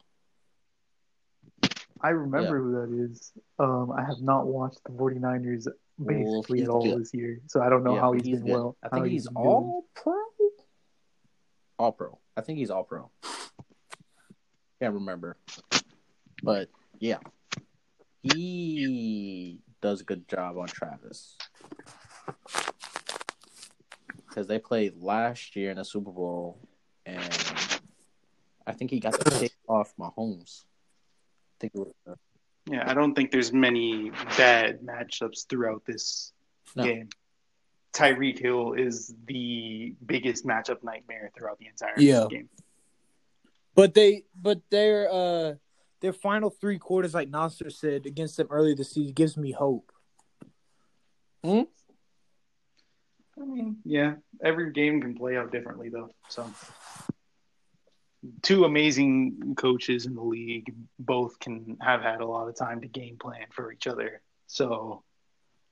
I remember who that is. Um, I have not watched the 49ers Well, basically he's at all good. this year, so I don't know Yeah, how he's he's been good. well. I think he's doing. all pro. All pro. I think he's all pro. Can't remember. But yeah. He does a good job on Travis. Because they played last year in the Super Bowl and I think he got the pick off Mahomes. I think it was uh, Yeah, I don't think there's many bad matchups throughout this No. game. Tyreek Hill is the biggest matchup nightmare throughout the entire Yeah. game. But they, but their uh, their final three quarters, like Nasser said against them earlier this season, gives me hope. Hmm? I mean, yeah, every game can play out differently though. So, two amazing coaches in the league, both can have had a lot of time to game plan for each other. So,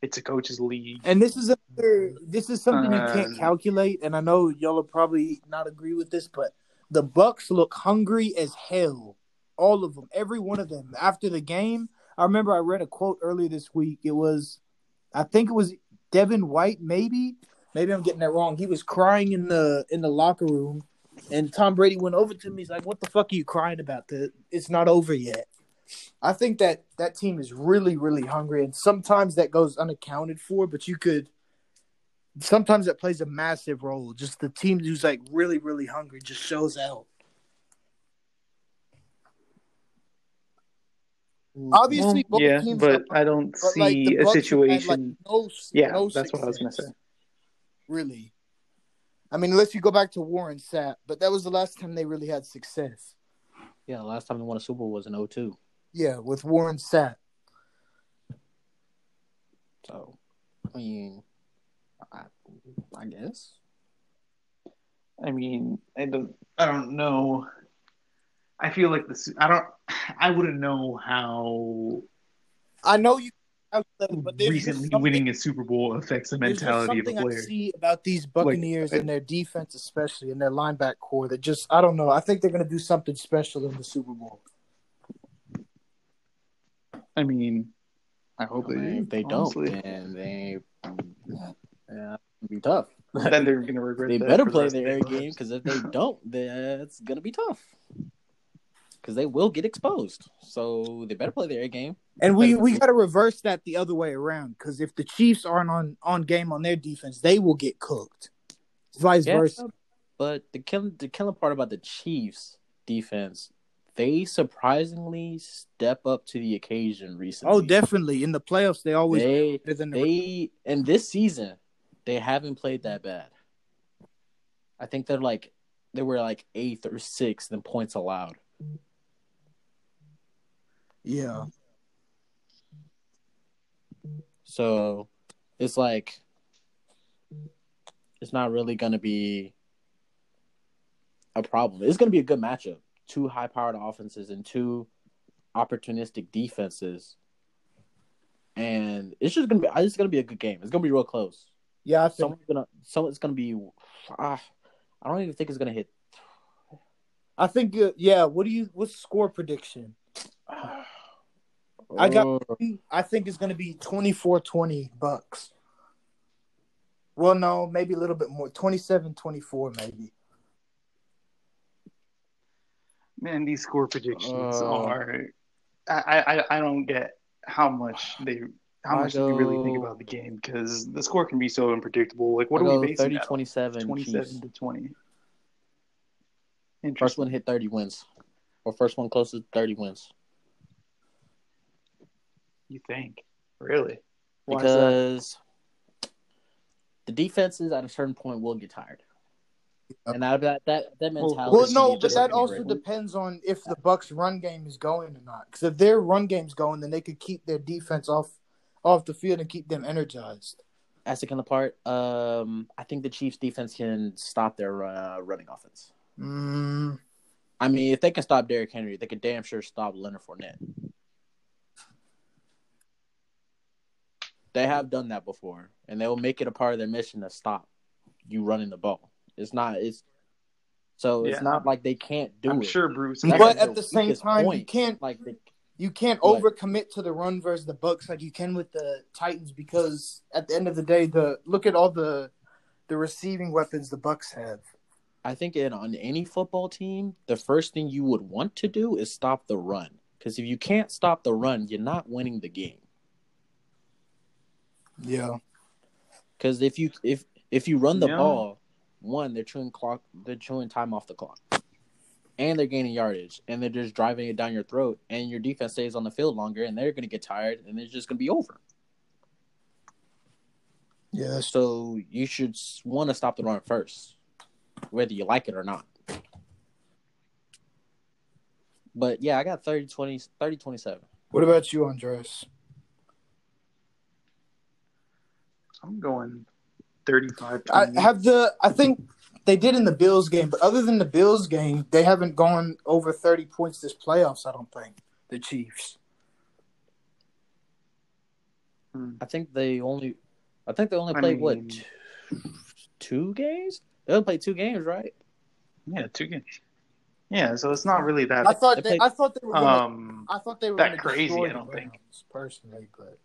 it's a coaches league. And this is another, this is something you can't Uh, calculate. And I know y'all will probably not agree with this, but the Bucs look hungry as hell. All of them, every one of them. After the game, I remember I read a quote earlier this week. It was, I think it was Devin White, maybe. Maybe I'm getting that wrong. He was crying in the in the locker room, and Tom Brady went over to me. He's like, "What the fuck are you crying about? The it's not over yet." I think that that team is really, really hungry, and sometimes that goes unaccounted for. But you could, sometimes that plays a massive role. Just the team who's like really, really hungry just shows out. Mm, Obviously, both yeah, teams but I don't but, like, see a have had, situation. like, no, yeah, no that's what I was gonna say. Really, I mean, unless you go back to Warren Sapp, but that was the last time they really had success. yeah, the last time they won a Super Bowl was in 02. Yeah, with Warren Sapp. So, I mean, I, I guess. I mean, I don't, I don't know. I feel like this. I don't. I wouldn't know how I know you, calculate, but recently winning a Super Bowl affects the mentality of a something I see about these Buccaneers I- and their defense, especially and their linebacker corps. That just I don't know. I think they're going to do something special in the Super Bowl. I mean, I hope I they mean, do. if they honestly. don't, and they, yeah, it'll be tough. then they're gonna regret. It. They better for the play their air game because if they don't, that's gonna be tough. Because they will get exposed, so they better play their game. And we we got to reverse that the other way around because if the Chiefs aren't on on game on their defense, they will get cooked. Vice Yeah, versa. But the killing the killing part about the Chiefs defense, they surprisingly step up to the occasion recently. Oh, definitely. In the playoffs, they always They the they and this season they haven't played that bad. I think they're like they were like eighth or sixth in points allowed. Yeah. So it's like it's not really gonna be a problem. It's gonna be a good matchup. Two high powered offenses and two opportunistic defenses. And it's just gonna be it's gonna be a good game. It's gonna be real close. Yeah, I think Someone's gonna someone's gonna be ah, I don't even think it's gonna hit I think uh, yeah. What do you? What's the score prediction? I got- Oh, I think it's going to be 24-20 Bucs. Well, no, maybe a little bit more. 27-24 maybe. Man, these score predictions Uh, are. I, I I don't get how much they how I much do you really think about the game because the score can be so unpredictable. Like, what I'll are go we basing 30 that on? 27 27 Chiefs. to 20. First one hit 30 wins. Or first one closest 30 wins. You think? Really? Why because the defenses at a certain point will get tired. And that that that, that Well- mentality. Well, should no, but that also great. depends on if the Bucs' run game is going or not. Because if their run game's going, then they could keep their defense off off the field and keep them energized. As asking the part, um, I think the Chiefs defense can stop their uh, running offense. Mm, I mean, if they can stop Derrick Henry, they can damn sure stop Leonard Fournette. They have done that before, and they will make it a part of their mission to stop you running the ball. It's not. It's so it's Yeah. not like they can't do I'm it. sure Bruce. That's But at the same weakest time, you can't- like they, you can't What? overcommit to the run versus the Bucs like you can with the Titans because at the end of the day, the look at all the the receiving weapons the Bucs have. I think in on any football team, the first thing you would want to do is stop the run. Because if you can't stop the run, you're not winning the game. Yeah. Because if you if if you run the Yeah. ball, one they're chewing clock, they're chewing time off the clock, and they're gaining yardage, and they're just driving it down your throat, and your defense stays on the field longer, and they're going to get tired, and it's just going to be over. Yeah, So you should want to stop the run first, whether you like it or not. But yeah, I got 30 20 30 27. What about you, Andres? I'm going 35. I have the I think they did in the Bills game, but other than the Bills game, they haven't gone over 30 points this playoffs, I don't think. The Chiefs. I think they only I think they only played what mean- two, two games? They only played two games, right? yeah, two games. Yeah, so it's not really that I thought they they, played- I thought they were gonna, um I thought they were that crazy, I don't think. Browns, personally, but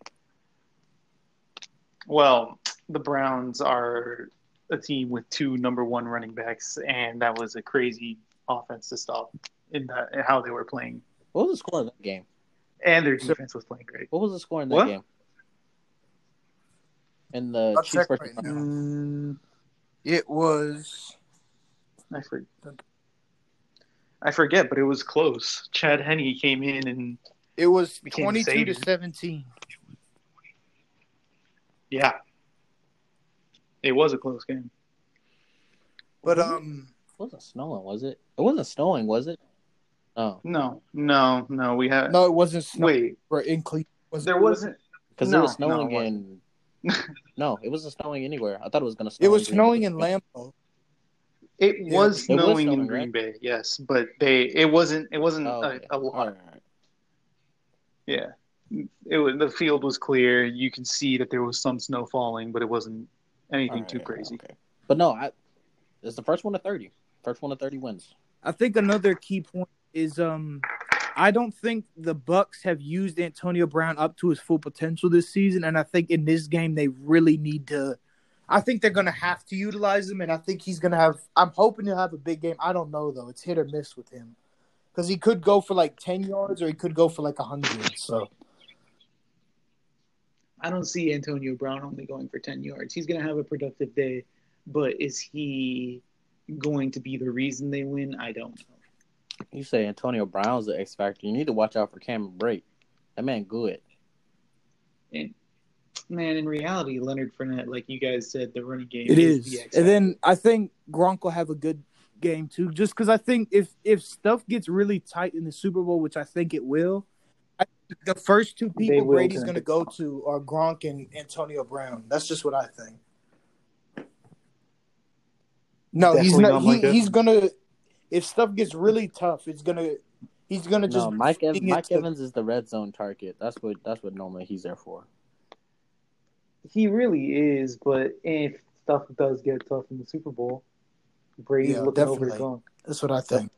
well, the Browns are a team with two number one running backs, and that was a crazy offense to stop in that in how they were playing, What was the score in that game? and their defense was playing great. What was the score in that What? game? In the I'll Chiefs versus right now. Mm, it was I forget. I forget, but it was close. Chad Henne came in and it was 22 to savior. 17. yeah, it was a close game. But um It wasn't snowing, was it? It wasn't snowing, was it? Oh, No, no, no. We had no, it wasn't Snowing. wait. for in Cleveland. Was There it? wasn't. because No, it was no, snowing it wasn't. in. no, it wasn't snowing anywhere. I thought it was gonna snow. It was Green snowing in Lambeau. It Yeah. was It was snowing in Green right? Bay, yes, but they it wasn't it wasn't Oh, okay. a, a lot. All right, all right. Yeah, it was the field was clear. You could see that there was some snow falling, but it wasn't anything All too crazy. Okay. But no, I, it's the first one to thirty. First one to thirty wins. I think another key point is um I don't think the Bucs have used Antonio Brown up to his full potential this season, and I think in this game they really need to. I think they're gonna have to utilize him, and I think he's gonna have. I'm hoping he'll have a big game. I don't know though; it's hit or miss with him because he could go for like ten yards or he could go for like hundred. So I don't see Antonio Brown only going for 10 yards. He's going to have a productive day, but is he going to be the reason they win? I don't know. You say Antonio Brown's the X factor. You need to watch out for Cameron Brate. That man good. And man, in reality, Leonard Fournette, like you guys said, the running game it is, is, the X and then I think Gronk will have a good game too. Just because I think if if stuff gets really tight in the Super Bowl, which I think it will, I, the first two people Brady's going to go to are Gronk and Antonio Brown. That's just what I think. No, he's not. not He, Micah. he's gonna. If stuff gets really tough, it's gonna. He's gonna just. No, Mike Ev- feeding it Mike to- Evans is the red zone target. That's what that's what normally he's there for. He really is, but if stuff does get tough in the Super Bowl, Brady's Yeah, looking over to definitely. Gronk. That's what I think.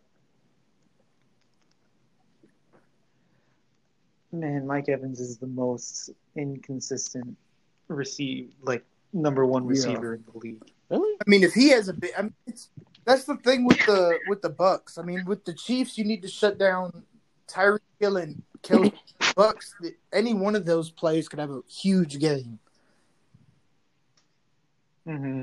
Man, Mike Evans is the most inconsistent receive, like number one Yeah. receiver in the league. Really? I mean, if he has a big, I mean, it's that's the thing with the with the Bucs. I mean, with the Chiefs, you need to shut down Tyreek Hill and kill Bucs. Any one of those plays could have a huge game. hmm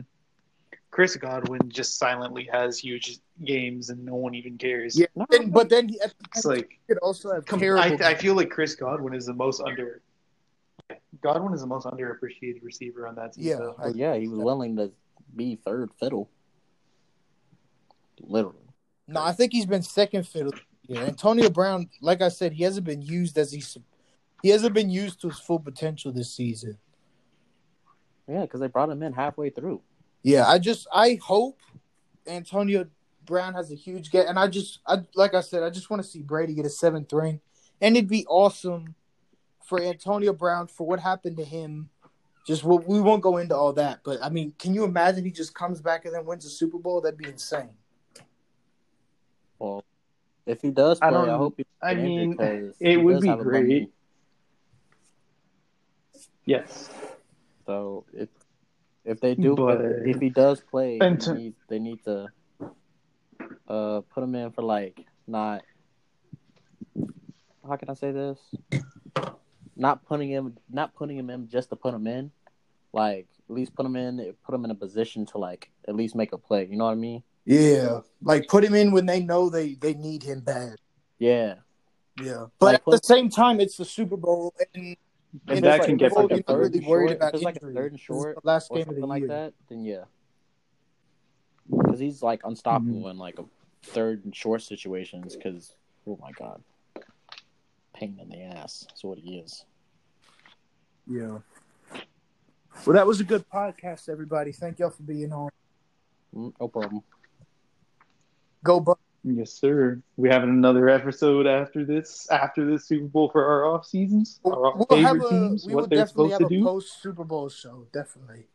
Chris Godwin just silently has huge games, and no one even cares. Yeah, No. and, but then he, It's like he could also have com- terrible. I, I feel like Chris Godwin is the most under. Godwin is the most underappreciated receiver on that team. Yeah, so- I- yeah, he was willing to be third fiddle. Literally. no, I think he's been second fiddle. Yeah, Antonio Brown, like I said, he hasn't been used as he he hasn't been used to his full potential this season. Yeah, because they brought him in halfway through. Yeah, I just I hope Antonio Brown has a huge get, and I just I like I said, I just want to see Brady get a seventh ring, and it'd be awesome for Antonio Brown for what happened to him. Just we we won't go into all that, but I mean, can you imagine he just comes back and then wins a Super Bowl? That'd be insane. Well, if he does play, I I, don't- hope he. I injured mean, 'cause it would be have a bum great. Yes. So if if they do, But- if he does play, they to- need, they need to uh put him in for like not. How can I say this? Not putting him, not putting him in just to put him in. Like at least put him in, put him in a position to like at least make a play. You know what I mean? Yeah, like put him in when they know they they need him bad. Yeah. Yeah, but Like, at the same time, it's the Super Bowl, and, And in that the can get Bowl, like a third really worried short. about If it's like a third and short the last or game of something the like year. that, then yeah. Because he's like unstoppable Mm-hmm. in like a third and short situations. Because oh my god, pain in the ass. That's what he is. Yeah. Well, that was a good podcast, everybody. Thank y'all for being on. Mm, No problem. Go, Buck. Yes, sir. We having another episode after this, after this Super Bowl for our off seasons, our We'll favorite have a teams, we what they're definitely supposed have to a do. post Super Bowl show. Definitely.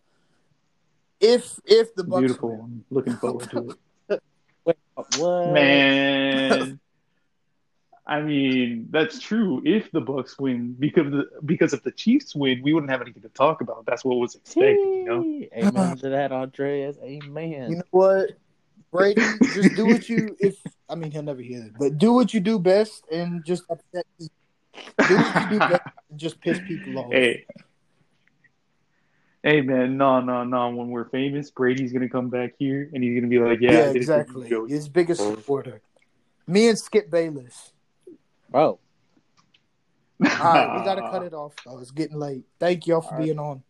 If if the Bucs Beautiful. win. I'm looking forward to Wait, it. what? Man, I mean that's true. If the Bucs win, because the, because if the Chiefs win, we wouldn't have anything to talk about. That's what was expected, you know. Amen to that, Andreas. Amen. You know what, Brady? just do what you. If I mean, he'll never hear it, but do what you do best, and just upset. Do what you do best, and just piss people off. Hey. Hey man, no, no, no. When we're famous, Brady's gonna come back here and he's gonna be like, "Yeah, yeah, I did it for exactly. His biggest supporter. Me and Skip Bayless. Bro, All right, we gotta cut it off. though. it's getting late. Thank y'all for All right. being on.